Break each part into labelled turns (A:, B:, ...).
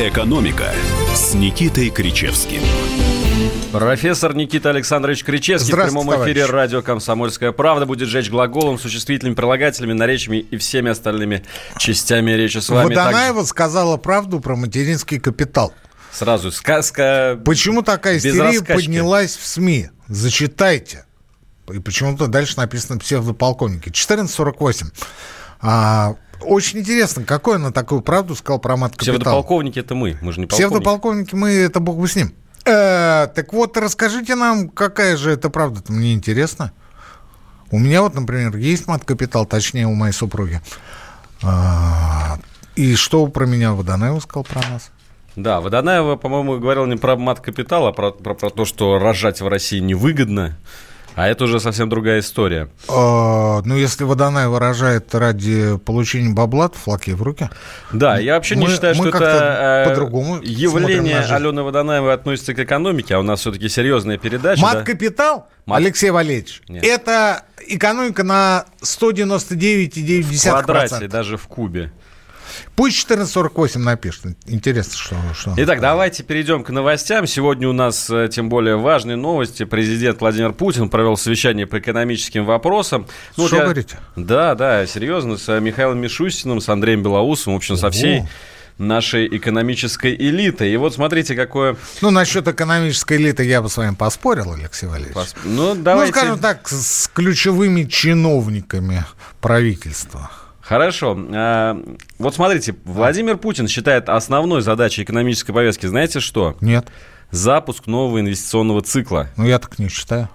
A: «Экономика» с Никитой Кричевским.
B: Профессор Никита Александрович Кричевский в прямом эфире
C: товарищ.
B: радио «Комсомольская правда» будет жечь глаголом, существительными, прилагательными, наречиями и всеми остальными частями речи с вами.
C: Водонаева сказала правду про материнский капитал.
B: Сразу сказка
C: Почему такая истерия
B: раскачки.
C: поднялась в СМИ? Зачитайте. И почему-то дальше написано псевдополковники. 1448. А, очень интересно, какой она такую правду сказал про мат-капитал?
B: Псевдополковники это мы, мы же не полковники.
C: Псевдополковники мы, это бог бы с ним. Э, так вот, расскажите нам, какая же это правда-то, мне интересно. У меня вот, например, есть мат-капитал, точнее, у моей супруги. А, и что про меня Водонаева сказал про нас?
B: Да, Водонаева, по-моему, говорил не про мат-капитал, а про, про, про то, что рожать в России невыгодно. А это уже совсем другая история.
C: А, ну, если Водонаева рожает ради получения бабла, то флаки в руки.
B: Да, я вообще не считаю, что это э,
C: по-другому
B: явление. Алены Водонаевой относится к экономике, а у нас все-таки серьезная передача. да?
C: Мат-капитал,
B: Мат-
C: Алексей Валерьевич,
B: Нет.
C: это экономика на
B: в
C: 199,9%.
B: квадрате, даже в кубе.
C: Пусть 1448 напишет. Интересно, что... что...
B: Итак, давайте перейдем к новостям. Сегодня у нас, э, тем более, важные новости. Президент Владимир Путин провел совещание по экономическим вопросам. Ну,
C: Что
B: я-
C: говорите?
B: Да, да, серьезно, с э, Михаилом Мишустиным, с Андреем Белоусовым, в общем, со всей нашей экономической элитой. И вот смотрите, какое...
C: Ну, насчет экономической элиты я бы с вами поспорил, Алексей Валерьевич.
B: пос- Ну, давайте...
C: Ну, скажем так, с ключевыми чиновниками правительства.
B: Хорошо. А, Вот смотрите, Владимир Путин считает основной задачей экономической повестки, знаете что?
C: Нет?
B: Запуск нового инвестиционного цикла.
C: Ну, я так не считаю.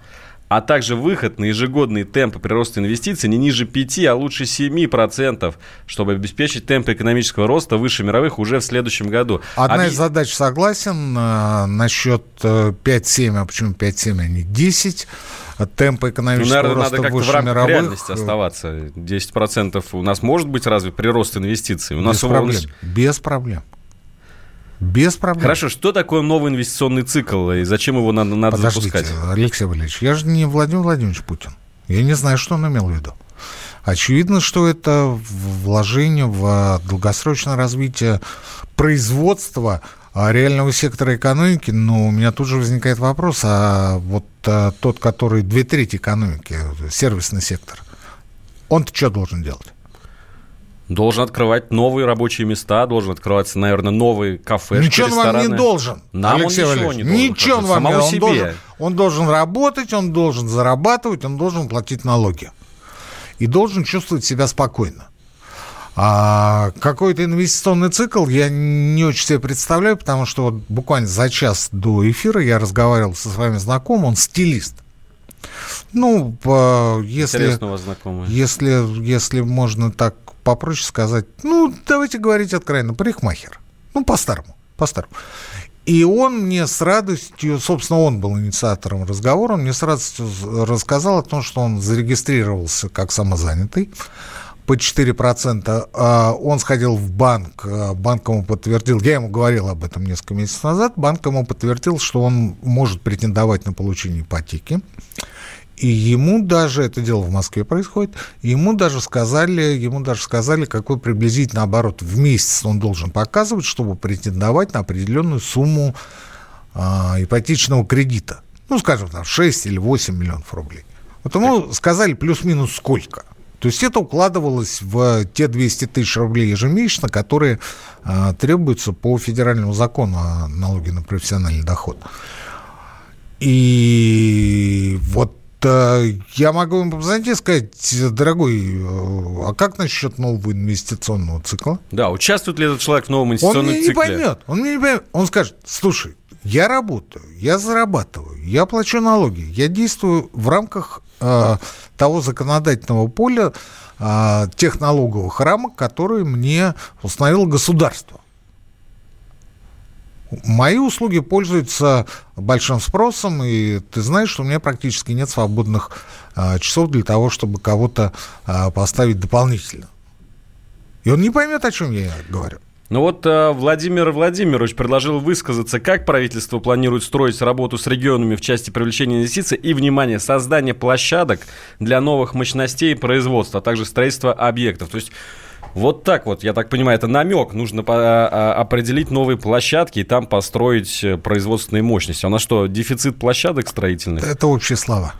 B: а также выход на ежегодные темпы прироста инвестиций не ниже 5, а лучше 7%, чтобы обеспечить темпы экономического роста выше мировых уже в следующем году.
C: Одна
B: Объ-
C: из задач согласен э, насчет э, 5-7, а почему 5-7, а не 10? Темпа
B: Ну,
C: экономического
B: наверное,
C: роста
B: надо
C: выше
B: в рамках
C: мировых.
B: реальности оставаться. 10% у нас может быть разве прирост инвестиций? У нас
C: Без проблем. Без проблем. Без проблем.
B: Хорошо, что такое новый инвестиционный цикл и зачем его надо, надо
C: Подождите,
B: запускать?
C: Алексей Валерьевич, я же не Владимир Владимирович Путин. Я не знаю, что он имел в виду. Очевидно, что это вложение в а, долгосрочное развитие производства а, реального сектора экономики, но у меня тут же возникает вопрос, а вот а, тот, который две трети экономики, сервисный сектор, он-то что должен делать?
B: Должен открывать новые рабочие места, должен открываться, наверное, новые кафе,
C: Ничего он вам не должен,
B: Нам
C: Алексей
B: он ничего не должен.
C: Ничего он вам не он
B: себе.
C: должен, он должен работать, он должен зарабатывать, он должен платить налоги. И должен чувствовать себя спокойно. А какой-то инвестиционный цикл я не очень себе представляю, потому что вот буквально за час до эфира я разговаривал со своими знакомым, он стилист. Ну, если... Если, если можно так попроще сказать, ну, давайте говорить откровенно, парикмахер. Ну, по-старому, по-старому. И он мне с радостью, собственно, он был инициатором разговора, он мне с радостью рассказал о том, что он зарегистрировался как самозанятый по 4%. А Он сходил в банк, а банк ему подтвердил, я ему говорил об этом несколько месяцев назад, банк ему подтвердил, что он может претендовать на получение ипотеки. И ему даже, это дело в Москве происходит, ему даже сказали, ему даже сказали, какой приблизительно оборот в месяц он должен показывать, чтобы претендовать на определенную сумму а, ипотечного кредита. Ну, скажем, там 6 или 8 миллионов рублей. Вот ему сказали плюс-минус сколько. То есть это укладывалось в те 200 тысяч рублей ежемесячно, которые а, требуются по федеральному закону о налоге на профессиональный доход. И вот э, я могу им позвонить и сказать, дорогой, э, а как насчет нового инвестиционного цикла?
B: Да, участвует ли этот человек в новом
C: Он
B: инвестиционном
C: меня не
B: цикле?
C: поймет, он меня не поймет. Он скажет, слушай, я работаю, я зарабатываю, я плачу налоги, я действую в рамках э, того законодательного поля, э, тех налоговых рамок, которые мне установило государство. Мои услуги пользуются большим спросом, и ты знаешь, что у меня практически нет свободных а, часов для того, чтобы кого-то поставить дополнительно. И он не поймет, о чем я говорю.
B: Ну вот э, Владимир Владимирович предложил высказаться, как правительство планирует строить работу с регионами в части привлечения инвестиций и, внимание, создания площадок для новых мощностей производства, а также строительства объектов. То есть Вот так вот, я так понимаю, это намек. Нужно по- а, определить новые площадки и там построить э, производственные мощности. А у нас что, дефицит площадок строительных?
C: Это общие слова.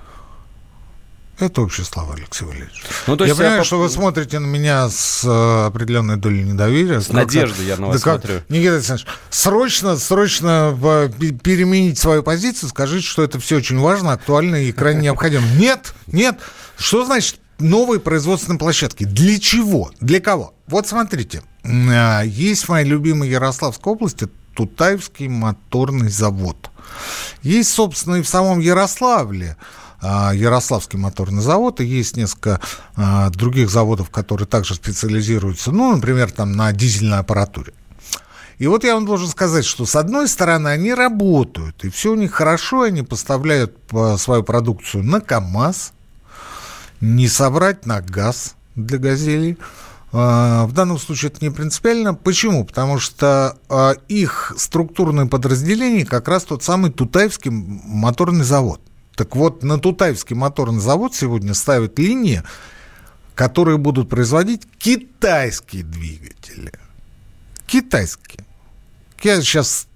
C: Это общие слова, Алексей Валерьевич.
B: Ну, то
C: я
B: есть
C: понимаю,
B: я
C: что вы смотрите на меня с э, определенной долей недоверия.
B: С надеждой я на вас
C: да как-
B: смотрю.
C: Никита Александрович, срочно, срочно э, пе- переменить свою позицию, скажите, что это все очень важно, актуально и крайне необходимо. Нет, нет. Что значит новые производственные площадки? Для чего? Для кого? Вот смотрите, а, есть в моей любимой Ярославской области Тутаевский моторный завод. Есть, собственно, и в самом Ярославле а, Ярославский моторный завод, и есть несколько а, других заводов, которые также специализируются, ну, например, там на дизельной аппаратуре. И вот я вам должен сказать, что с одной стороны они работают, и все у них хорошо, они поставляют а, свою продукцию на КАМАЗ, не собрать на газ для «Газели». А, В данном случае это не принципиально. Почему? Потому что а, их структурное подразделение как раз тот самый Тутаевский моторный завод. Так вот, на Тутаевский моторный завод сегодня ставят линии, которые будут производить китайские двигатели. Китайские. Я сейчас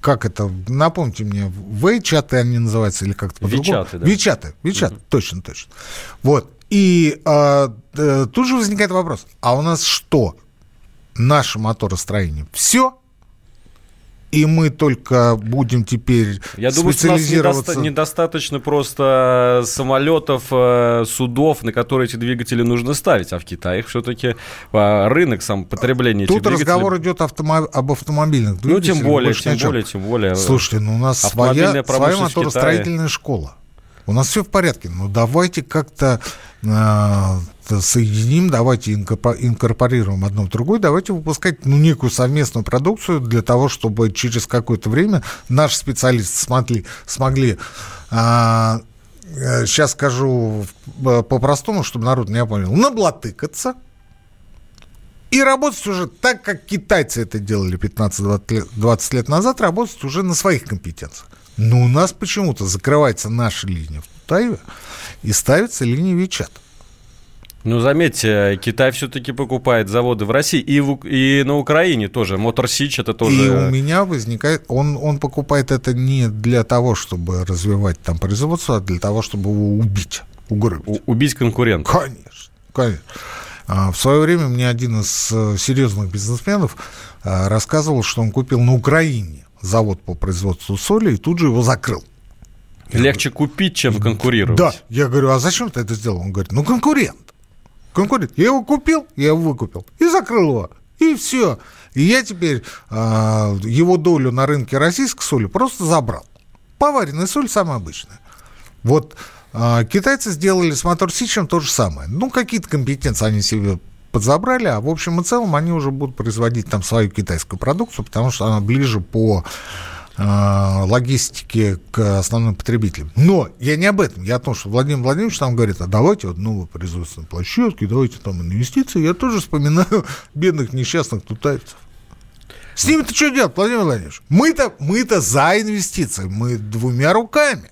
C: как это, напомните мне, V-чаты они называются или как-то по-другому?
B: Вичаты, да.
C: Вичаты, Вичаты, точно, точно. Вот. И а, э, тут же возникает вопрос, а у нас что? Наше моторостроение все? И мы только будем теперь
B: Я думаю, что у нас
C: специализироваться...
B: недоста- недостаточно просто самолетов, э, судов, на которые эти двигатели нужно ставить. А в Китае все-таки рынок сам потребления этих
C: Тут
B: двигателей...
C: разговор идет автомо- об автомобильных
B: Ну,
C: двигателях.
B: тем более, тем более, тем более.
C: Слушайте, ну у нас своя, своя моторостроительная школа. У нас все в порядке. Ну давайте как-то э, соединим, давайте инкорпо- инкорпорируем одно в другое, давайте выпускать ну, некую совместную продукцию для того, чтобы через какое-то время наши специалисты смогли, смогли а, э, сейчас скажу э, по-простому, чтобы народ меня понял, наблатыкаться, и работать уже так, как китайцы это делали 15-20 лет, 20 лет назад, работать уже на своих компетенциях. Но у нас почему-то закрывается наша линия в Тутаеве и ставится линия Вичат.
B: Ну, заметьте, Китай все-таки покупает заводы в России и, в, и на Украине тоже. Мотор Сич это тоже...
C: И у меня возникает... Он, он покупает это не для того, чтобы развивать там производство, а для того, чтобы его убить, угробить.
B: у- убить конкурента.
C: Конечно, конечно. А, В свое время мне один из э, серьезных бизнесменов а, рассказывал, что он купил на Украине завод по производству соли и тут же его закрыл.
B: Легче купить, чем конкурировать.
C: Да, я говорю, а зачем ты это сделал? Он говорит, ну конкурент. Конкурент. Я его купил, я его выкупил и закрыл его. И все. И я теперь а, его долю на рынке российской соли просто забрал. Поваренная соль самая обычная. Вот а, китайцы сделали с Мотор Сичем то же самое. Ну, какие-то компетенции они себе подзабрали, а в общем и целом они уже будут производить там свою китайскую продукцию, потому что она ближе по а, логистике к основным потребителям. Но я не об этом, я о том, что Владимир Владимирович там говорит, а давайте вот новые производственные площадки, давайте там инвестиции. Я тоже вспоминаю бедных несчастных тутаевцев. С ними-то что делать, Владимир Владимирович? Мы-то, мы-то за инвестиции, мы двумя руками.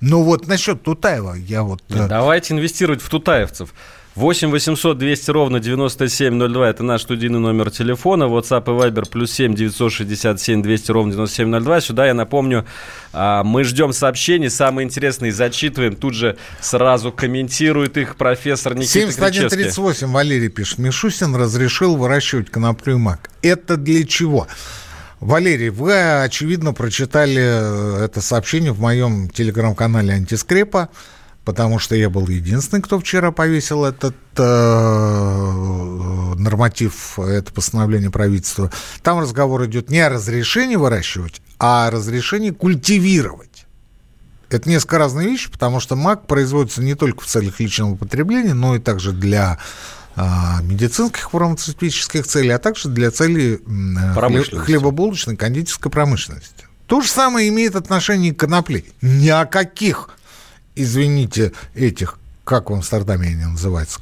C: Но вот насчет Тутаева я вот... э,
B: Давайте инвестировать в тутаевцев. 8 800 200 ровно 9702 это наш студийный номер телефона. WhatsApp и Viber плюс 7 967 200 ровно 9702. Сюда, я напомню, а, мы ждем сообщений, самые интересные зачитываем. Тут же сразу комментирует их профессор Никита Кричевский.
C: 7138 Валерий пишет. Мишустин разрешил выращивать коноплю и мак. Это для чего? Валерий, вы, очевидно, прочитали э, это сообщение в моем телеграм-канале «Антискрепа», потому что я был единственный, кто вчера повесил этот э, норматив, это постановление правительства. Там разговор идет не о разрешении выращивать, а о разрешении культивировать. Это несколько разные вещи, потому что мак производится не только в целях личного потребления, но и также для а, медицинских фармацевтических целей, а также для целей э, хлебобулочной, кондитерской промышленности. То же самое имеет отношение и к конопле. Ни о каких, извините, этих, как в Амстердаме они называются,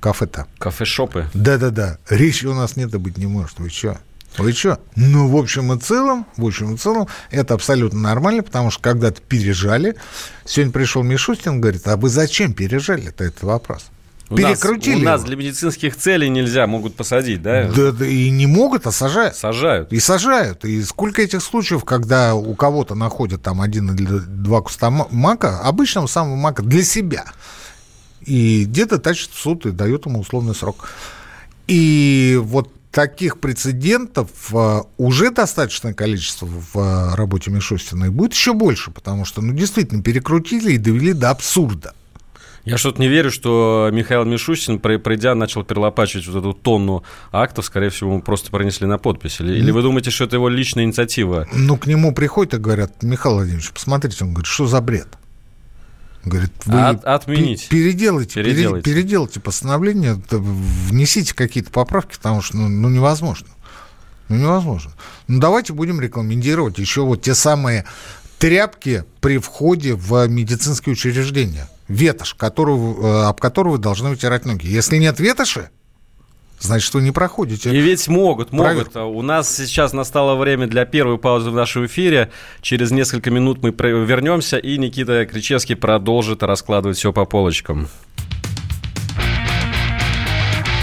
C: кафе-то.
B: Кафешопы.
C: Да-да-да, речи у нас нет и быть не может. Вы что? Вы что? Ну, в общем и целом, в общем и целом, это абсолютно нормально, потому что когда-то пережали. Сегодня пришел Мишустин, говорит, а вы зачем пережали? Это, это вопрос.
B: У перекрутили. Нас, у нас для медицинских целей нельзя, могут посадить, да?
C: Да, да и не могут, а сажают.
B: Сажают.
C: И сажают. И сколько этих случаев, когда у кого-то находят там один или два куста мака, обычного самого мака для себя. И где-то тащит в суд и дает ему условный срок. И вот таких прецедентов э, уже достаточное количество в работе Мишустина, и будет еще больше, потому что, ну, действительно, перекрутили и довели до абсурда.
B: Я что-то не верю, что Михаил Мишустин, пройдя, начал перелопачивать вот эту тонну актов, скорее всего, ему просто пронесли на подпись. Или, или вы думаете, что это его личная инициатива?
C: Ну, к нему приходят и говорят, Михаил Владимирович, посмотрите, он говорит, что за бред? Говорит, вы
B: От, отменить.
C: Переделайте, переделайте. переделайте постановление, внесите какие-то поправки, потому что ну, ну невозможно. Ну невозможно. Ну давайте будем рекомендировать еще вот те самые тряпки при входе в медицинские учреждения. Ветошь, которую, э, об которую вы должны вытирать ноги. Если нет ветоши, значит, вы не проходите.
B: И ведь могут, могут. Проверку. У нас сейчас настало время для первой паузы в нашем эфире. Через несколько минут мы вернемся, и Никита Кричевский продолжит раскладывать все по полочкам.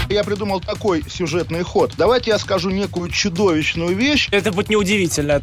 D: Я придумал такой сюжетный ход. Давайте я скажу некую чудовищную вещь.
E: Это будет неудивительно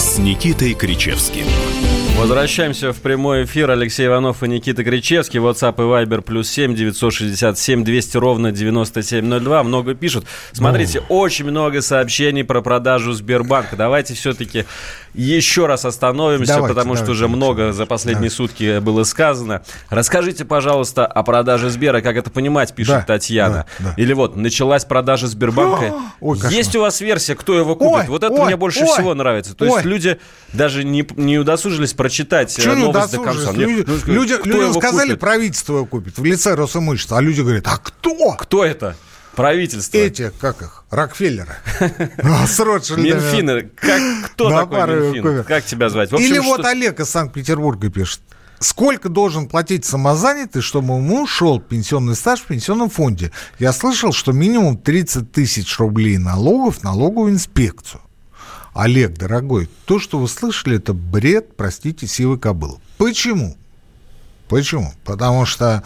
A: с Никитой Кричевским.
B: Возвращаемся в прямой эфир. Алексей Иванов и Никита Кричевский. WhatsApp и Viber плюс 7 967 200 ровно 9702. Много пишут. Смотрите, ну. очень много сообщений про продажу Сбербанка. Давайте все-таки еще раз остановимся, давайте, потому давайте, что уже давайте, много за последние давайте. сутки было сказано. Расскажите, пожалуйста, о продаже Сбера, как это понимать, пишет да, Татьяна. Да, да. Или вот, началась продажа Сбербанка. Ой, Есть у вас версия, кто его купит? Ой, вот это ой, мне больше ой, всего нравится. То ой. есть люди даже не, не удосужились прочитать
C: Что новость до конца. Люди, ну, люди, людям сказали, купит? правительство его купит в лице Росимущества, а люди говорят, а кто?
B: Кто это? Правительство.
C: Эти, как их, Рокфеллеры.
B: А, с Минфины. Кто такой Минфин? Как тебя звать?
C: Или вот Олег из Санкт-Петербурга пишет. Сколько должен платить самозанятый, чтобы ему шел пенсионный стаж в пенсионном фонде? Я слышал, что минимум 30 тысяч рублей налогов налоговую инспекцию. Олег, дорогой, то, что вы слышали, это бред, простите, силы кобылы. Почему? Почему? Потому что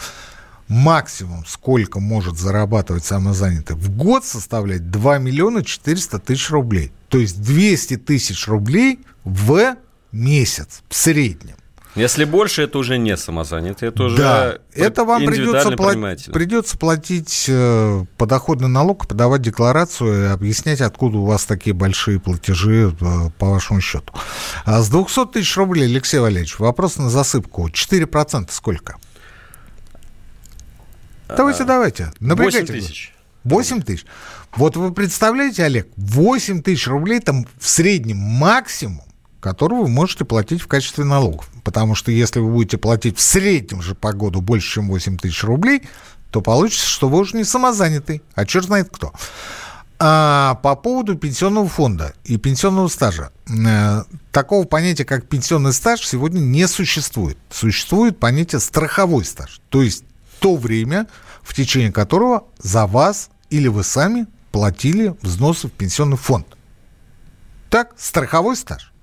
C: максимум, сколько может зарабатывать самозанятый в год, составляет 2 миллиона 400 тысяч рублей. То есть 200 тысяч рублей в месяц в среднем.
B: Если больше, это уже не самозанятый, это уже
C: да, это вам придется, платить, придется платить э, подоходный налог, подавать декларацию и объяснять, откуда у вас такие большие платежи э, по вашему счету. А с 200 тысяч рублей, Алексей Валерьевич, вопрос на засыпку. 4% сколько? Давайте, а, давайте.
B: 8 тысяч.
C: 8 тысяч. Вот вы представляете, Олег, 8 тысяч рублей там в среднем максимум, который вы можете платить в качестве налогов. Потому что если вы будете платить в среднем же по году больше, чем 8 тысяч рублей, то получится, что вы уже не самозанятый, а черт знает кто. А по поводу пенсионного фонда и пенсионного стажа. Э, такого понятия, как пенсионный стаж, сегодня не существует. Существует понятие страховой стаж. То есть то время, в течение которого за вас или вы сами платили взносы в пенсионный фонд. Так, страховой стаж.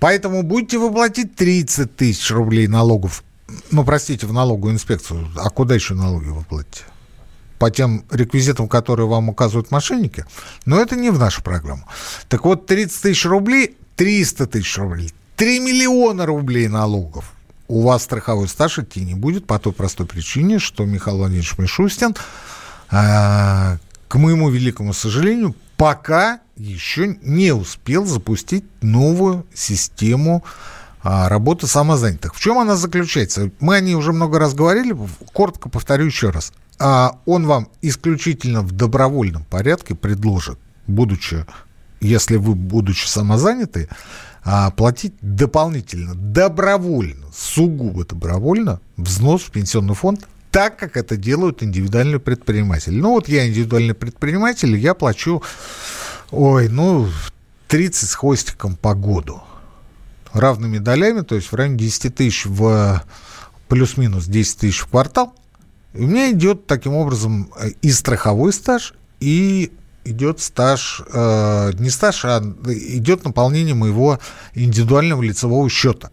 C: Поэтому будете вы платить 30 тысяч рублей налогов, ну, простите, в налоговую инспекцию, а куда еще налоги вы платите? По тем реквизитам, которые вам указывают мошенники, но это не в нашу программу. Так вот, 30 тысяч рублей, 300 тысяч рублей, 3 миллиона рублей налогов у вас страховой стаж идти не будет по той простой причине, что Михаил Владимирович Мишустин, э, к моему великому сожалению, пока еще не успел запустить новую систему э, работы самозанятых. В чем она заключается? Мы о ней уже много раз говорили, коротко повторю еще раз. А он вам исключительно в добровольном порядке предложит, будучи, если вы, будучи самозаняты, а, платить дополнительно, добровольно, сугубо добровольно, взнос в пенсионный фонд так, как это делают индивидуальные предприниматели. Ну, вот я индивидуальный предприниматель, я плачу, ой, ну, 30 с хвостиком по году. Равными долями, то есть в районе 10 тысяч в плюс-минус 10 тысяч в квартал. И у меня идет таким образом и страховой стаж, и идет стаж, э, не стаж, а идет наполнение моего индивидуального лицевого счета.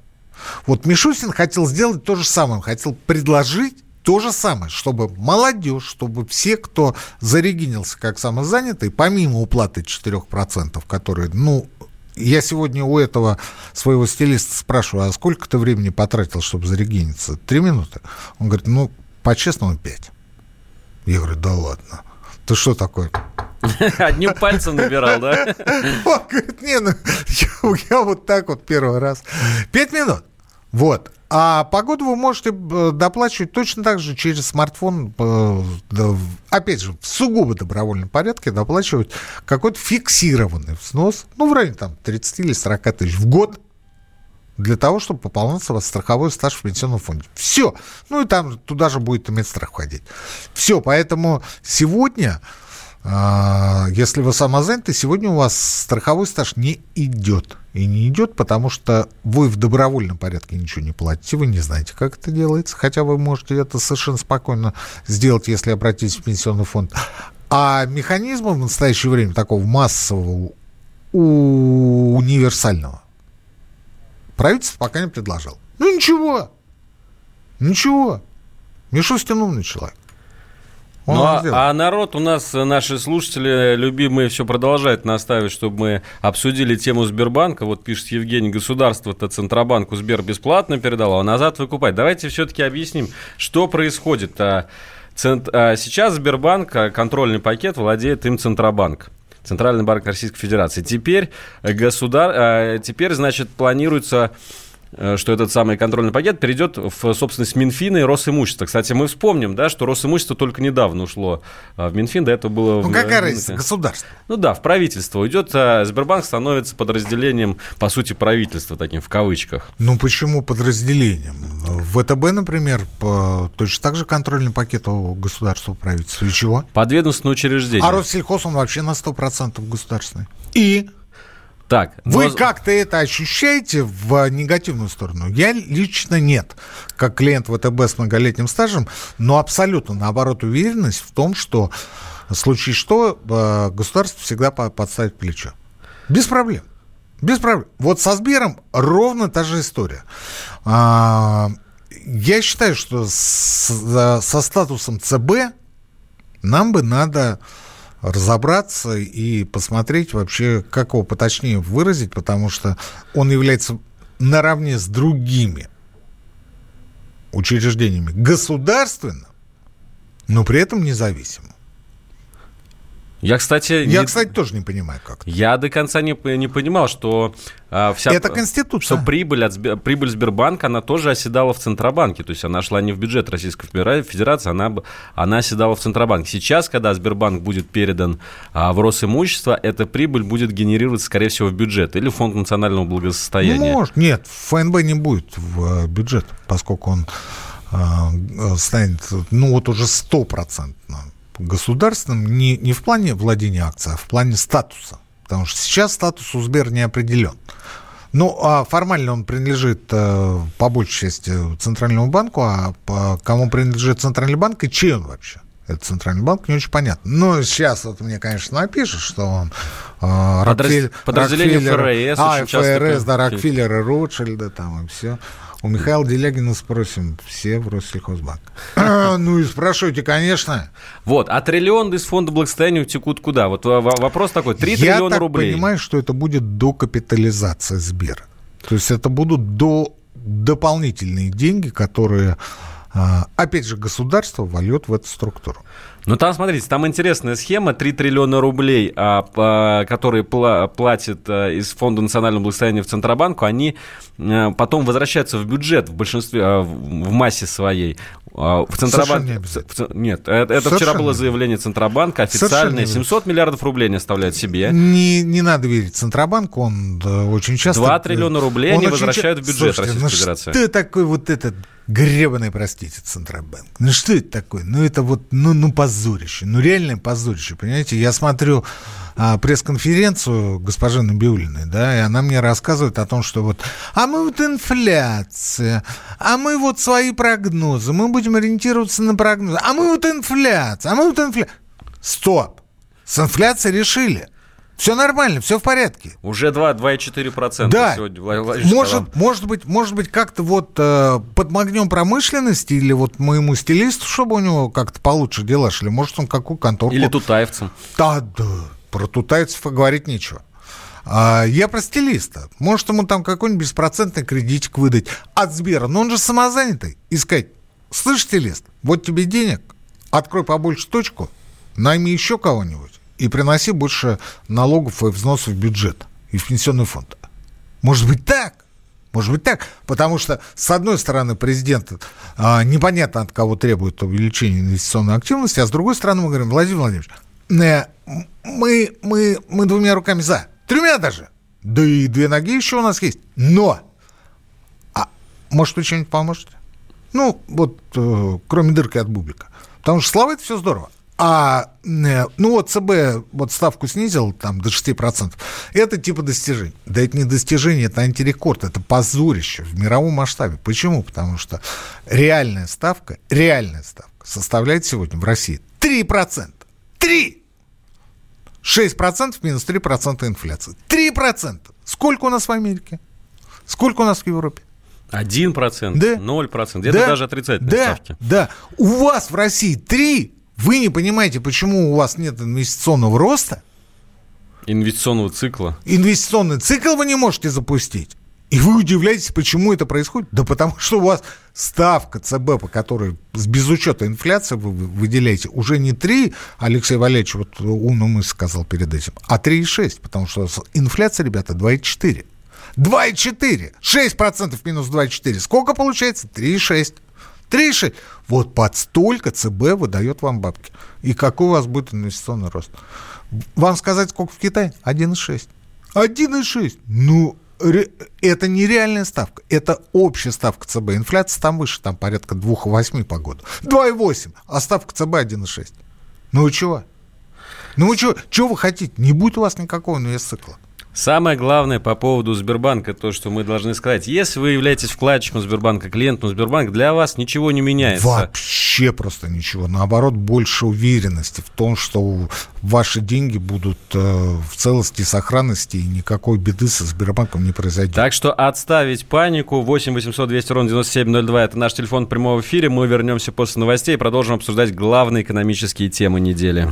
C: Вот Мишустин хотел сделать то же самое, хотел предложить то же самое, чтобы молодежь, чтобы все, кто зарегинился как самозанятый, помимо уплаты 4%, которые, ну, я сегодня у этого своего стилиста спрашиваю, а сколько ты времени потратил, чтобы зарегиниться? Три минуты. Он говорит, ну, по-честному, пять. Я говорю, да ладно. Ты что такое?
B: Одним пальцем набирал, да?
C: Он говорит, не, ну, я, я вот так вот первый раз. Пять минут. Вот. А погоду вы можете э, доплачивать точно так же через смартфон, э, опять же, в сугубо добровольном порядке доплачивать какой-то фиксированный взнос, ну, в районе там 30 или 40 тысяч в год, для того, чтобы пополняться в страховой стаж в пенсионном фонде. Все. Ну и там туда же будет иметь страх входить. Все. Поэтому сегодня если вы самозанятый, сегодня у вас страховой стаж не идет. И не идет, потому что вы в добровольном порядке ничего не платите, вы не знаете, как это делается, хотя вы можете это совершенно спокойно сделать, если обратитесь в пенсионный фонд. А механизма в настоящее время такого массового, универсального правительство пока не предложило. Ну ничего, ничего. Мишустин умный человек.
B: Ну, а, а народ у нас, наши слушатели любимые, все продолжают настаивать, чтобы мы обсудили тему Сбербанка. Вот пишет Евгений, государство-то Центробанку Сбер бесплатно передало, а назад выкупать. Давайте все-таки объясним, что происходит. А, цент... а сейчас Сбербанк, а, контрольный пакет, владеет им Центробанк. Центральный банк Российской Федерации. Теперь, государ... Теперь значит, планируется Э, что этот самый контрольный пакет перейдет в собственность Минфина и Росимущества. Кстати, мы вспомним, да, что Росимущество только недавно ушло э, в Минфин, до этого было...
C: Ну,
B: в,
C: какая разница? Государство.
B: Ну да, в правительство уйдет, а Сбербанк становится подразделением, по сути, правительства, таким в кавычках.
C: Ну, почему подразделением? В ВТБ, например, по, точно так же контрольный пакет у государства правительства. И чего?
B: Подведомственное учреждение.
C: А Россельхоз, он вообще на 100% государственный. И?
B: Так,
C: Вы но... как-то это ощущаете в негативную сторону? Я лично нет, как клиент ВТБ с многолетним стажем, но абсолютно наоборот уверенность в том, что в случае что э, государство всегда подставит плечо. Без проблем. Без проблем. Вот со Сбером ровно та же история. А, я считаю, что со статусом ЦБ нам бы надо разобраться и посмотреть вообще, как его поточнее выразить, потому что он является наравне с другими учреждениями государственным, но при этом независимым.
B: Я, кстати...
C: Я, не... кстати, тоже не понимаю, как.
B: Я до конца не, не понимал, что а, вся...
C: Это Конституция.
B: Что прибыль, от, прибыль Сбербанка, она тоже оседала в Центробанке. То есть она шла не в бюджет Российской Федерации, она, она оседала в Центробанке. Сейчас, когда Сбербанк будет передан а, в Росимущество, эта прибыль будет генерироваться, скорее всего, в бюджет или в Фонд национального благосостояния.
C: Ну, может. Нет, ФНБ не будет в бюджет, поскольку он а, станет, ну, вот уже стопроцентно государственным не, не в плане владения акцией, а в плане статуса. Потому что сейчас статус у Сбер не определен. Ну, а формально он принадлежит э, по большей части Центральному банку, а по кому принадлежит Центральный банк и чей он вообще? Это Центральный банк, не очень понятно. Но сейчас вот мне, конечно, напишешь, что он
B: э, Рокфель, Подразделение ФРС.
C: А, ФРС, да, Рокфеллер и Ротшильда там и все. У Михаила Делягина спросим, все в Россельхозбанк. ну и спрашивайте, конечно.
B: Вот, а триллион из фонда благосостояния утекут куда? Вот вопрос такой, 3 триллиона рублей.
C: Я понимаю, что это будет докапитализация Сбера. То есть это будут до дополнительные деньги, которые, а, опять же, государство вольет в эту структуру.
B: Ну, там, смотрите, там интересная схема. 3 триллиона рублей, а, по, которые пла- платят а, из Фонда национального благосостояния в Центробанку, они а, потом возвращаются в бюджет в большинстве, а, в, массе своей. А, в Центробанке... В, нет, это, это вчера было заявление Центробанка официальное. 700 миллиардов рублей они оставляют себе.
C: Не, не надо верить Центробанку, он очень часто...
B: 2 триллиона рублей они возвращают ча... в бюджет Слушайте, Российской ну
C: Федерации. Что такой вот этот Гребаный, простите, Центробанк. Ну что это такое? Ну это вот, ну, ну позорище. Ну реальное позорище, понимаете? Я смотрю а, пресс-конференцию госпожи Набиулиной, да, и она мне рассказывает о том, что вот, а мы вот инфляция, а мы вот свои прогнозы, мы будем ориентироваться на прогнозы, а мы вот инфляция, а мы вот инфляция. Стоп! С инфляцией решили. Все нормально, все в порядке.
B: Уже 2,4%
C: да. сегодня. Может, может быть, может быть как-то вот э, подмогнем промышленности или вот моему стилисту, чтобы у него как-то получше дела шли. Может, он какую конторку...
B: Или тутаевцам.
C: Да, да. Про тутаевцев и говорить нечего. А, я про стилиста. Может, ему там какой-нибудь беспроцентный кредитик выдать от Сбера. Но он же самозанятый. И сказать, слышь, стилист, вот тебе денег, открой побольше точку, найми еще кого-нибудь и приноси больше налогов и взносов в бюджет и в пенсионный фонд. Может быть так? Может быть так, потому что, с одной стороны, президент а, непонятно от кого требует увеличения инвестиционной активности, а с другой стороны, мы говорим, Владимир Владимирович, э, мы, мы, мы двумя руками за, тремя даже, да и две ноги еще у нас есть, но, а может, вы что-нибудь поможете? Ну, вот, э, кроме дырки от бублика. Потому что слова это все здорово. А, э, ну вот ЦБ вот ставку снизил там до 6%. Это типа достижение. Да это не достижение, это антирекорд, это позорище в мировом масштабе. Почему? Потому что реальная ставка, реальная ставка составляет сегодня в России 3%. 3! 6% минус 3% инфляции. 3%! Сколько у нас в Америке? Сколько у нас в Европе?
B: 1%, да? 0%, где-то да? даже отрицательные
C: да?
B: ставки.
C: Да, у вас в России 3, вы не понимаете, почему у вас нет инвестиционного роста?
B: Инвестиционного цикла.
C: Инвестиционный цикл вы не можете запустить. И вы удивляетесь, почему это происходит? Да потому что у вас ставка ЦБ, по которой без учета инфляции вы выделяете, уже не 3, Алексей Валерьевич вот умную мысль сказал перед этим, а 3,6, потому что инфляция, ребята, 2,4. 2,4. 6% минус 2,4. Сколько получается? 3,6. 3,6. Вот под столько ЦБ выдает вам бабки. И какой у вас будет инвестиционный рост? Вам сказать, сколько в Китае? 1,6. 1,6. Ну, это не реальная ставка, это общая ставка ЦБ. Инфляция там выше, там порядка 2,8 по году. 2,8, а ставка ЦБ 1,6. Ну чего? Ну что, чего вы хотите? Не будет у вас никакого инвестцикла.
B: Самое главное по поводу Сбербанка, то, что мы должны сказать. Если вы являетесь вкладчиком Сбербанка, клиентом Сбербанка, для вас ничего не меняется.
C: Вообще просто ничего. Наоборот, больше уверенности в том, что ваши деньги будут э, в целости и сохранности, и никакой беды со Сбербанком не произойдет.
B: Так что отставить панику. 8 800 200 ровно 9702 – это наш телефон в прямом эфире. Мы вернемся после новостей и продолжим обсуждать главные экономические темы недели.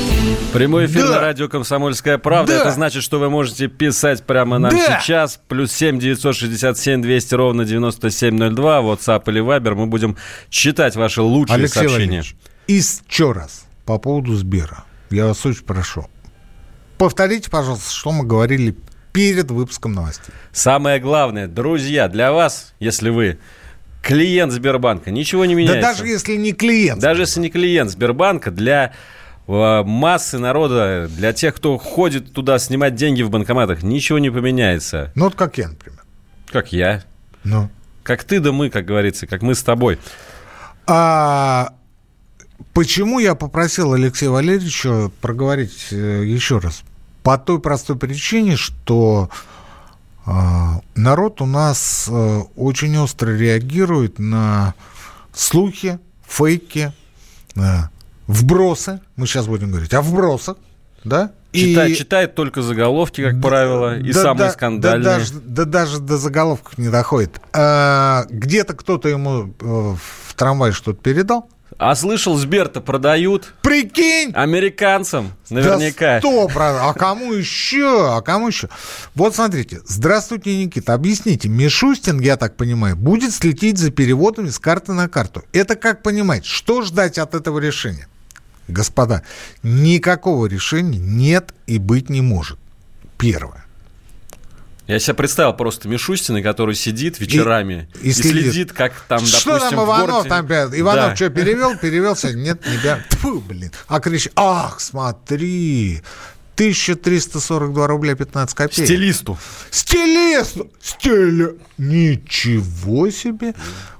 B: Прямой эфир да. на радио «Комсомольская правда». Да. Это значит, что вы можете писать прямо нам да. сейчас. Плюс семь девятьсот шестьдесят семь двести ровно девяносто семь ноль два. WhatsApp или Viber. Мы будем читать ваши лучшие Алексей сообщения.
C: И еще раз по поводу Сбера. Я вас очень прошу. Повторите, пожалуйста, что мы говорили перед выпуском новостей.
B: Самое главное, друзья, для вас, если вы клиент Сбербанка, ничего не меняется.
C: Да даже если не клиент.
B: Даже если не клиент Сбербанка, для массы народа, для тех, кто ходит туда снимать деньги в банкоматах, ничего не поменяется.
C: Ну, вот как я, например.
B: Как я.
C: Ну.
B: Как ты да мы, как говорится, как мы с тобой.
C: А почему я попросил Алексея Валерьевича проговорить э, еще раз? По той простой причине, что э, народ у нас э, очень остро реагирует на слухи, фейки, э, вбросы, мы сейчас будем говорить о вбросах, да?
B: Читает, и... читает только заголовки, как да, правило, и да, самые да, скандальные.
C: Да даже, да даже до заголовков не доходит. А, где-то кто-то ему э, в трамвае что-то передал,
B: а слышал, Сбер-то продают.
C: Прикинь!
B: Американцам, наверняка.
C: Да сто А кому еще? А кому еще? Вот смотрите. Здравствуйте, Никита. Объясните, Мишустин, я так понимаю, будет следить за переводами с карты на карту. Это как понимать? Что ждать от этого решения? Господа, никакого решения нет и быть не может. Первое.
B: Я себе представил просто Мишустина, который сидит вечерами и, и, и следит. следит, как там,
C: что
B: допустим,
C: там Иванов там Иванов да. что, перевел, перевелся? Нет, не пер... Фу, блин. А кричит, ах, смотри, 1342 рубля 15 копеек.
B: Стилисту.
C: Стилисту! Стили... Ничего себе!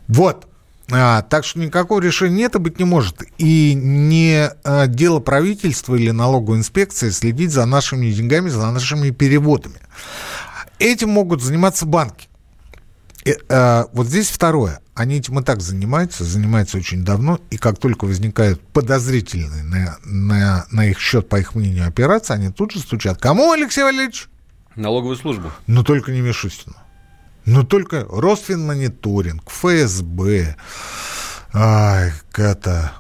C: Вот. А, так что никакого решения нет и быть не может. И не а, дело правительства или налоговой инспекции следить за нашими деньгами, за нашими переводами. Этим могут заниматься банки. И, а, вот здесь второе. Они этим и так занимаются, занимаются очень давно, и как только возникают подозрительные на, на, на их счет, по их мнению, операции, они тут же стучат. Кому, Алексей Валерьевич?
B: Налоговую службу.
C: Но только не Мишустину. Но только Росфинмониторинг, ФСБ, ай, это,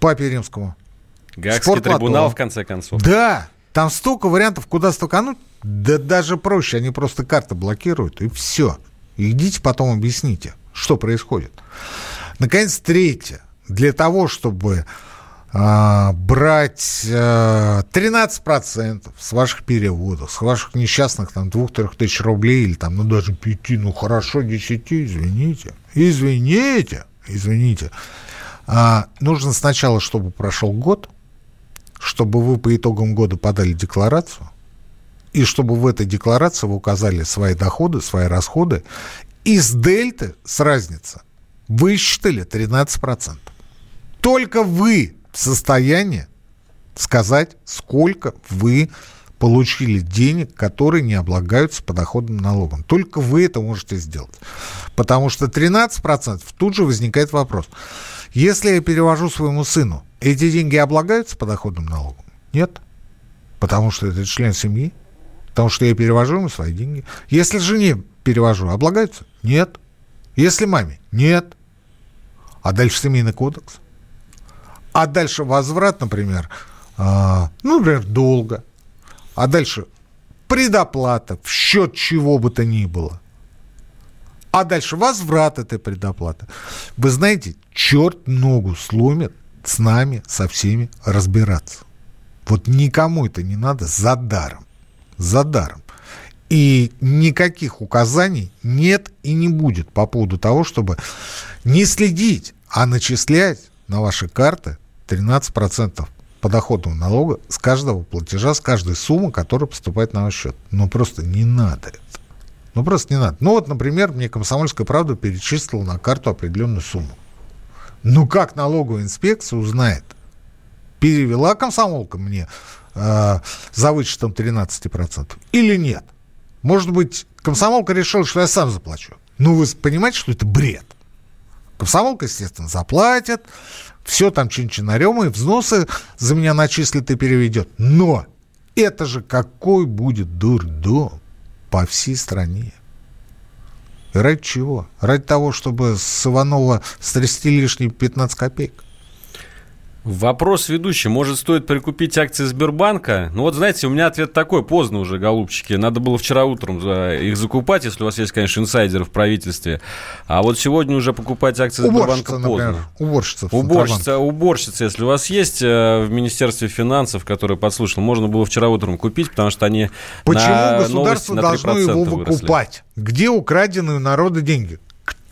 C: Папе Римскому.
B: Гаагский трибунал, в конце концов.
C: Да, там столько вариантов, куда стукануть. Да даже проще, они просто карты блокируют, и все. Идите потом объясните, что происходит. Наконец, третье. Для того, чтобы а, брать а, 13% с ваших переводов, с ваших несчастных там 2-3 тысяч рублей или там, ну даже 5, ну хорошо, 10, извините, извините, извините. А, нужно сначала, чтобы прошел год, чтобы вы по итогам года подали декларацию, и чтобы в этой декларации вы указали свои доходы, свои расходы, из дельты с разницы высчитали 13%. Только вы в состоянии сказать, сколько вы получили денег, которые не облагаются подоходным налогом. Только вы это можете сделать. Потому что 13% тут же возникает вопрос. Если я перевожу своему сыну, эти деньги облагаются подоходным налогом? Нет. Потому что это член семьи. Потому что я перевожу ему свои деньги. Если жене перевожу, облагаются? Нет. Если маме? Нет. А дальше семейный кодекс. А дальше возврат, например, э, ну, например, долго. А дальше предоплата в счет чего бы то ни было. А дальше возврат этой предоплаты. Вы знаете, черт ногу сломит с нами, со всеми разбираться. Вот никому это не надо за даром. За даром. И никаких указаний нет и не будет по поводу того, чтобы не следить, а начислять на ваши карты 13% подоходного налога с каждого платежа, с каждой суммы, которая поступает на ваш счет. Ну, просто не надо это. Ну, просто не надо. Ну, вот, например, мне «Комсомольская правда» перечислила на карту определенную сумму. Ну, как налоговая инспекция узнает? Перевела комсомолка мне э, за вычетом 13% или нет? Может быть, комсомолка решила, что я сам заплачу. Ну, вы понимаете, что это бред? Комсомолка, естественно, заплатит, все там чин-чинарем, и взносы за меня начислит и переведет. Но это же какой будет дурдом по всей стране. И ради чего? Ради того, чтобы с Иванова стрясти лишние 15 копеек.
B: Вопрос ведущий. Может, стоит прикупить акции Сбербанка? Ну вот, знаете, у меня ответ такой. Поздно уже, голубчики. Надо было вчера утром их закупать, если у вас есть, конечно, инсайдеры в правительстве. А вот сегодня уже покупать акции Сбербанка поздно. Например.
C: Уборщица.
B: Уборщица, уборщица, если у вас есть э, в Министерстве финансов, который подслушал, можно было вчера утром купить, потому что они
C: Почему на государство должно его выкупать? Выросли. Где украденные народы деньги?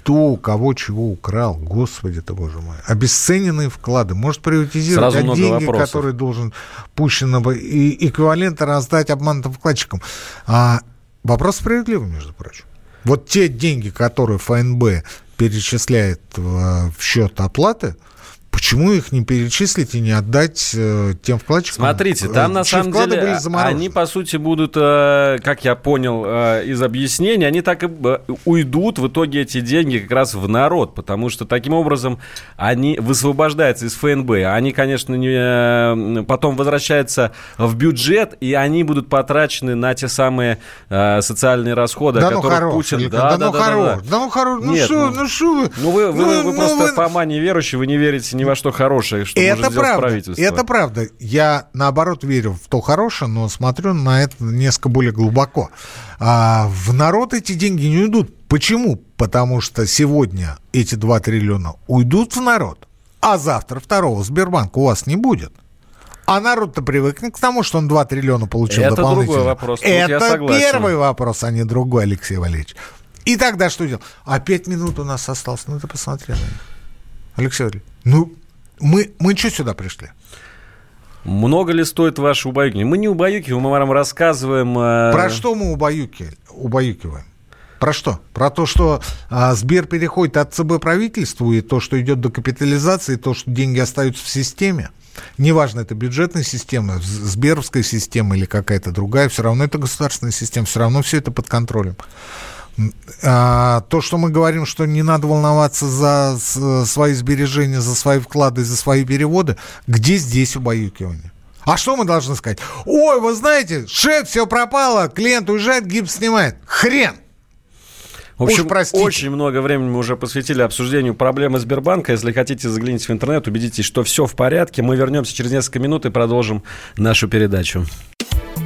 C: Кто у кого чего украл, господи ты, боже мой. Обесцененные вклады. Может приватизировать Сразу а деньги, вопросов. которые должен пущено бы, и эквиваленты раздать обманутым вкладчикам. А вопрос справедливый, между прочим. Вот те деньги, которые ФНБ перечисляет в, в счет оплаты, Почему их не перечислить и не отдать э, тем вкладчикам?
B: Смотрите, там на самом деле они, по сути, будут, э, как я понял э, из объяснений, они так и э, уйдут в итоге эти деньги как раз в народ, потому что таким образом они высвобождаются из ФНБ. Они, конечно, не, э, потом возвращаются в бюджет, и они будут потрачены на те самые э, социальные расходы,
C: да
B: о которых
C: ну
B: Путин...
C: Да, да, да, ну да, хорош, да, да. да ну хорош, ну что, ну что
B: вы? Ну вы, вы, ну, вы, вы ну, просто вы... по мане верующие, вы не верите ни во что хорошее, что это может
C: правда,
B: правительство.
C: Это правда. Я, наоборот, верю в то хорошее, но смотрю на это несколько более глубоко. А, в народ эти деньги не уйдут. Почему? Потому что сегодня эти 2 триллиона уйдут в народ, а завтра второго Сбербанка у вас не будет. А народ-то привыкнет к тому, что он 2 триллиона получил
B: Это
C: дополнительно.
B: другой вопрос.
C: Это первый вопрос, а не другой, Алексей Валерьевич. И тогда что делать? А пять минут у нас осталось. Ну, ты посмотри на них. Алексей Валерьевич, ну, мы, мы что сюда пришли?
B: Много ли стоит ваше убаюкивание? Мы не убаюкиваем, мы вам рассказываем...
C: Э... Про что мы убаюки, убаюкиваем? Про что? Про то, что а, Сбер переходит от ЦБ правительству, и то, что идет до капитализации, и то, что деньги остаются в системе? Неважно, это бюджетная система, Сберовская система или какая-то другая, все равно это государственная система, все равно все это под контролем. А, то, что мы говорим, что не надо волноваться за свои сбережения, за свои вклады, за свои переводы, где здесь убаюкивание? А что мы должны сказать? Ой, вы знаете, шеф, все пропало, клиент уезжает, гипс снимает. Хрен!
B: В общем, Уж очень много времени мы уже посвятили обсуждению проблемы Сбербанка. Если хотите, загляните в интернет, убедитесь, что все в порядке. Мы вернемся через несколько минут и продолжим нашу передачу.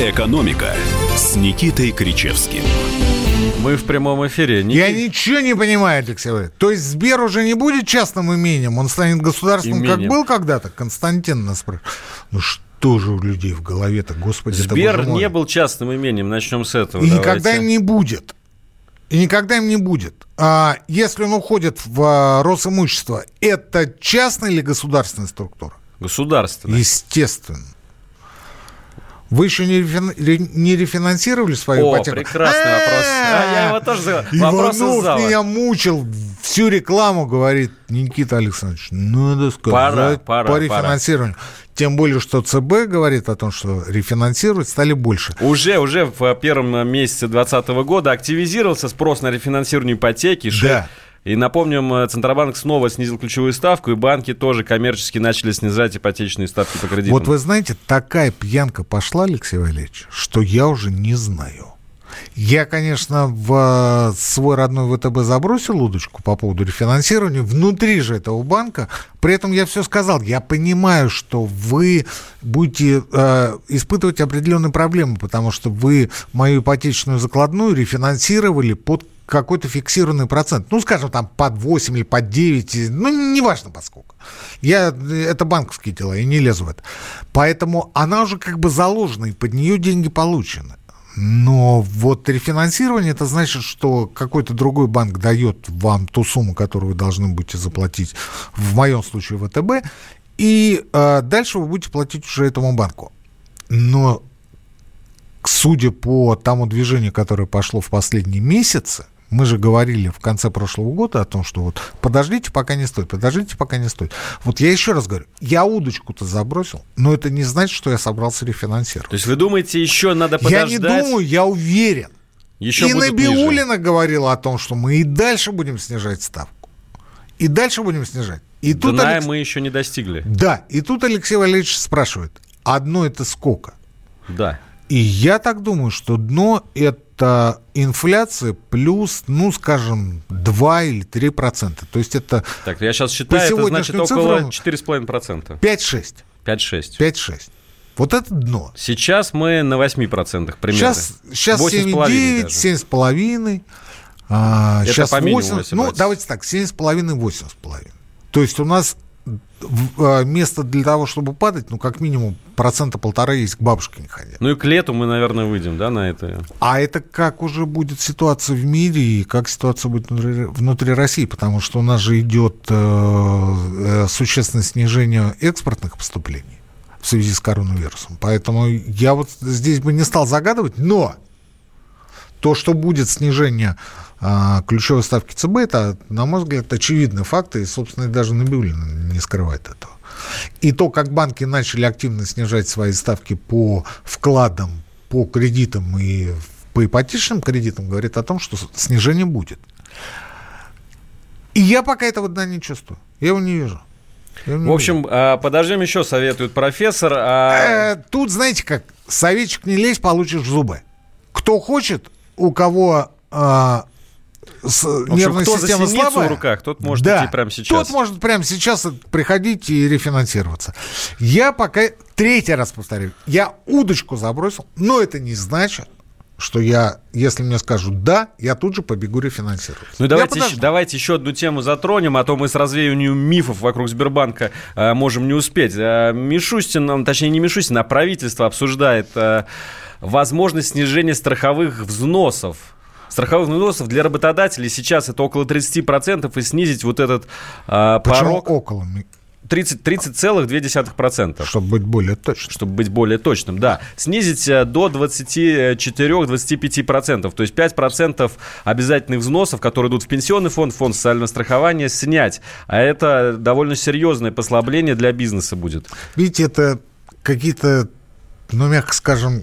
A: «Экономика» с Никитой Кричевским.
B: Мы в прямом эфире.
C: Ник... Я ничего не понимаю, Алексей Валерьевич. То есть Сбер уже не будет частным имением, он станет государственным, имением. как был когда-то? Константин нас спрашивает. Ну что же у людей в голове-то, господи,
B: Сбер не был частным имением, начнем с этого.
C: И давайте. никогда им не будет. И никогда им не будет. А если он уходит в а, Росимущество, это частная или государственная структура?
B: Государственная.
C: Естественно. Вы еще не, рефин... не рефинансировали свою
B: О,
C: ипотеку?
B: прекрасный вопрос. А, я его тоже задал.
C: Иванов меня мучил всю рекламу, говорит Никита Александрович. Надо сказать пора, пора, по рефинансированию. Пора. Тем более, что ЦБ говорит о том, что рефинансировать стали больше.
B: Уже, уже в первом месяце 2020 года активизировался спрос на рефинансирование ипотеки.
C: Да.
B: И напомним, э, Центробанк снова снизил ключевую ставку, и банки тоже коммерчески начали снижать ипотечные ставки по кредитам.
C: Вот вы знаете, такая пьянка пошла, Алексей Валерьевич, что я уже не знаю. Я, конечно, в свой родной ВТБ забросил удочку по поводу рефинансирования внутри же этого банка. При этом я все сказал. Я понимаю, что вы будете э, испытывать определенные проблемы, потому что вы мою ипотечную закладную рефинансировали под какой-то фиксированный процент. Ну, скажем, там под 8 или под 9, ну, неважно поскольку. Я, это банковские дела, я не лезу в это. Поэтому она уже как бы заложена, и под нее деньги получены. Но вот рефинансирование, это значит, что какой-то другой банк дает вам ту сумму, которую вы должны будете заплатить, в моем случае ВТБ, и э, дальше вы будете платить уже этому банку. Но судя по тому движению, которое пошло в последние месяцы, мы же говорили в конце прошлого года о том, что вот подождите, пока не стоит, подождите, пока не стоит. Вот я еще раз говорю, я удочку-то забросил, но это не значит, что я собрался рефинансировать. То
B: есть вы думаете, еще надо подождать?
C: Я не думаю, я уверен. Еще и Набиулина ниже. говорила о том, что мы и дальше будем снижать ставку. И дальше будем снижать. И
B: тут Дна Алекс... мы еще не достигли.
C: Да, и тут Алексей Валерьевич спрашивает, одно это сколько?
B: Да.
C: И я так думаю, что дно это инфляция плюс, ну, скажем, 2 или 3 процента. То есть это...
B: Так, я сейчас считаю, это значит около 4,5 процента.
C: 5-6.
B: 5-6.
C: 5-6. Вот это дно.
B: Сейчас мы на 8 процентах примерно.
C: Сейчас, сейчас 7,9, 7,5. А, это сейчас по 8, ну, давайте так, 7,5, 8,5. То есть у нас место для того, чтобы падать, ну, как минимум, процента полтора есть к бабушке не ходя.
B: Ну и к лету мы, наверное, выйдем, да, на это?
C: А это как уже будет ситуация в мире и как ситуация будет внутри, внутри России, потому что у нас же идет э, э, существенное снижение экспортных поступлений в связи с коронавирусом. Поэтому я вот здесь бы не стал загадывать, но то, что будет снижение а, ключевой ставки ЦБ, это, на мой взгляд, очевидный факт, и, собственно, даже Набиулин не скрывает этого. И то, как банки начали активно снижать свои ставки по вкладам, по кредитам и по ипотечным кредитам, говорит о том, что снижение будет. И я пока этого дна не чувствую. Я его не вижу.
B: В общем, а, подождем еще, советует профессор.
C: А... Э, тут, знаете как, советчик не лезь, получишь зубы. Кто хочет, у кого а, с, общем, нервная
B: кто
C: система
B: за
C: слабая,
B: в руках, тот может
C: да,
B: идти прямо сейчас.
C: Тот может прямо сейчас приходить и рефинансироваться. Я пока, третий раз повторяю, я удочку забросил, но это не значит, что я, если мне скажут «да», я тут же побегу рефинансировать.
B: Ну давайте, еще, давайте еще одну тему затронем, а то мы с развеянием мифов вокруг Сбербанка э, можем не успеть. Э, Мишустин, точнее не Мишустин, а правительство обсуждает э, возможность снижения страховых взносов страховых взносов для работодателей сейчас это около 30% и снизить вот этот э, порог...
C: около?
B: 30, 30,2%.
C: Чтобы быть более точным.
B: Чтобы быть более точным, да. Снизить э, до 24-25%. То есть 5% обязательных взносов, которые идут в пенсионный фонд, фонд социального страхования, снять. А это довольно серьезное послабление для бизнеса будет.
C: Видите, это какие-то, ну, мягко скажем,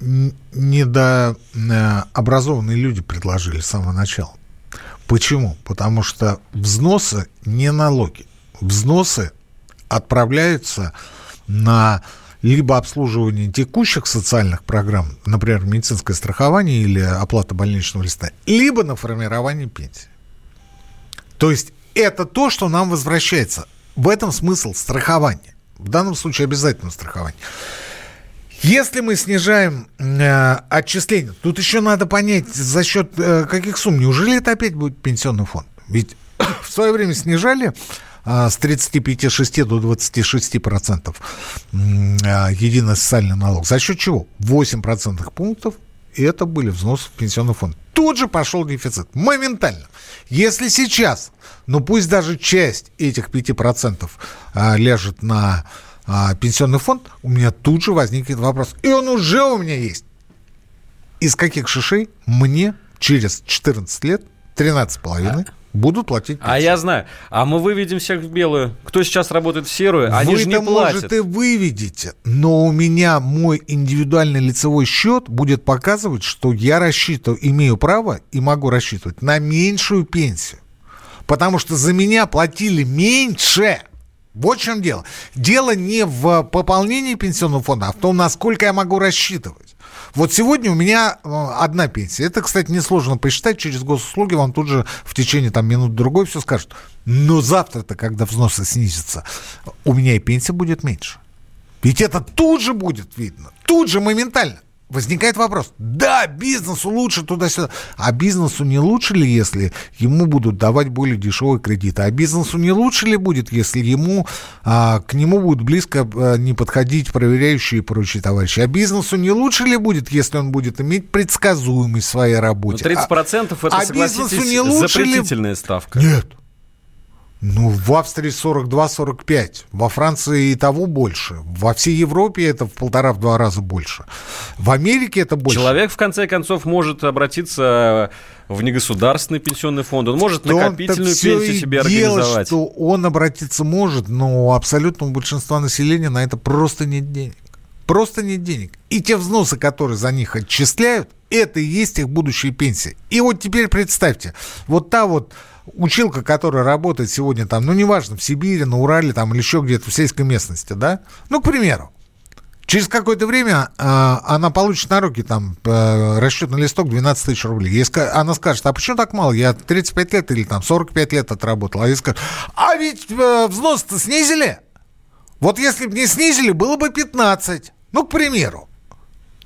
C: недообразованные люди предложили с самого начала. Почему? Потому что взносы не налоги. Взносы отправляются на либо обслуживание текущих социальных программ, например, медицинское страхование или оплата больничного листа, либо на формирование пенсии. То есть это то, что нам возвращается. В этом смысл страхования. В данном случае обязательно страхование. Если мы снижаем э, отчисления, тут еще надо понять, за счет э, каких сумм. Неужели это опять будет пенсионный фонд? Ведь в свое время снижали э, с 35,6 до 26 процентов э, единый социальный налог. За счет чего? 8 процентных пунктов и это были взносы в пенсионный фонд. Тут же пошел дефицит. Моментально. Если сейчас, ну пусть даже часть этих 5% а, ляжет на а, пенсионный фонд, у меня тут же возникнет вопрос. И он уже у меня есть. Из каких шишей мне через 14 лет, 13 половиной, будут платить
B: пенсию. А я знаю. А мы выведем всех в белую. Кто сейчас работает в серую, они Вы же не платят. может,
C: и выведете, но у меня мой индивидуальный лицевой счет будет показывать, что я рассчитываю, имею право и могу рассчитывать на меньшую пенсию. Потому что за меня платили меньше. Вот в чем дело. Дело не в пополнении пенсионного фонда, а в том, насколько я могу рассчитывать. Вот сегодня у меня э, одна пенсия. Это, кстати, несложно посчитать. Через госуслуги вам тут же в течение там, минут-другой все скажут. Но завтра-то, когда взносы снизятся, у меня и пенсия будет меньше. Ведь это тут же будет видно. Тут же моментально возникает вопрос. Да, бизнесу лучше туда-сюда. А бизнесу не лучше ли, если ему будут давать более дешевые кредиты? А бизнесу не лучше ли будет, если ему, а, к нему будут близко а, не подходить проверяющие и прочие товарищи? А бизнесу не лучше ли будет, если он будет иметь предсказуемость в своей работе?
B: Но 30% а, это, а согласитесь, не лучше запретительная ли... ставка.
C: Нет. Ну, в Австрии 42-45, во Франции и того больше. Во всей Европе это в полтора-два раза больше. В Америке это больше.
B: Человек, в конце концов, может обратиться в негосударственный пенсионный фонд, он может накопительную пенсию себе дело, организовать.
C: что он обратиться может, но у абсолютного большинства населения на это просто нет денег. Просто нет денег. И те взносы, которые за них отчисляют, это и есть их будущие пенсии. И вот теперь представьте, вот та вот училка, которая работает сегодня там, ну, неважно, в Сибири, на Урале там или еще где-то в сельской местности, да, ну, к примеру, Через какое-то время э, она получит на руки там э, расчетный листок 12 тысяч рублей. Ей ска- она скажет, а почему так мало? Я 35 лет или там 45 лет отработал. А ей скажет, а ведь э, взнос-то снизили. Вот если бы не снизили, было бы 15. Ну, к примеру.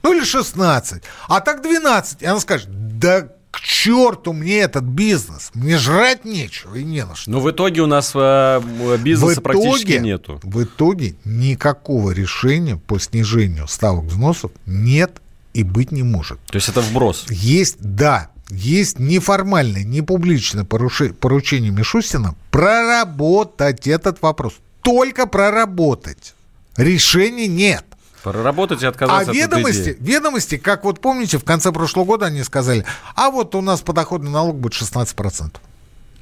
C: Ну, или 16. А так 12. И она скажет, да к черту мне этот бизнес. Мне жрать нечего и не на что.
B: Но в итоге у нас э, бизнеса в итоге, практически нету.
C: В итоге никакого решения по снижению ставок взносов нет и быть не может.
B: То есть это вброс?
C: Есть, да. Есть неформальное, не публичное поручение Мишустина проработать этот вопрос. Только проработать. Решения нет.
B: Проработать и отказаться
C: а ведомости, от ведомости, как вот помните, в конце прошлого года они сказали, а вот у нас подоходный налог будет 16%.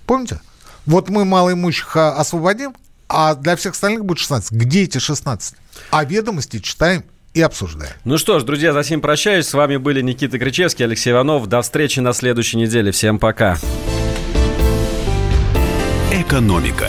C: Помните? Вот мы малоимущих а, освободим, а для всех остальных будет 16. Где эти 16? А ведомости читаем и обсуждаем.
B: Ну что ж, друзья, за сим прощаюсь. С вами были Никита Кричевский, Алексей Иванов. До встречи на следующей неделе. Всем пока.
A: Экономика.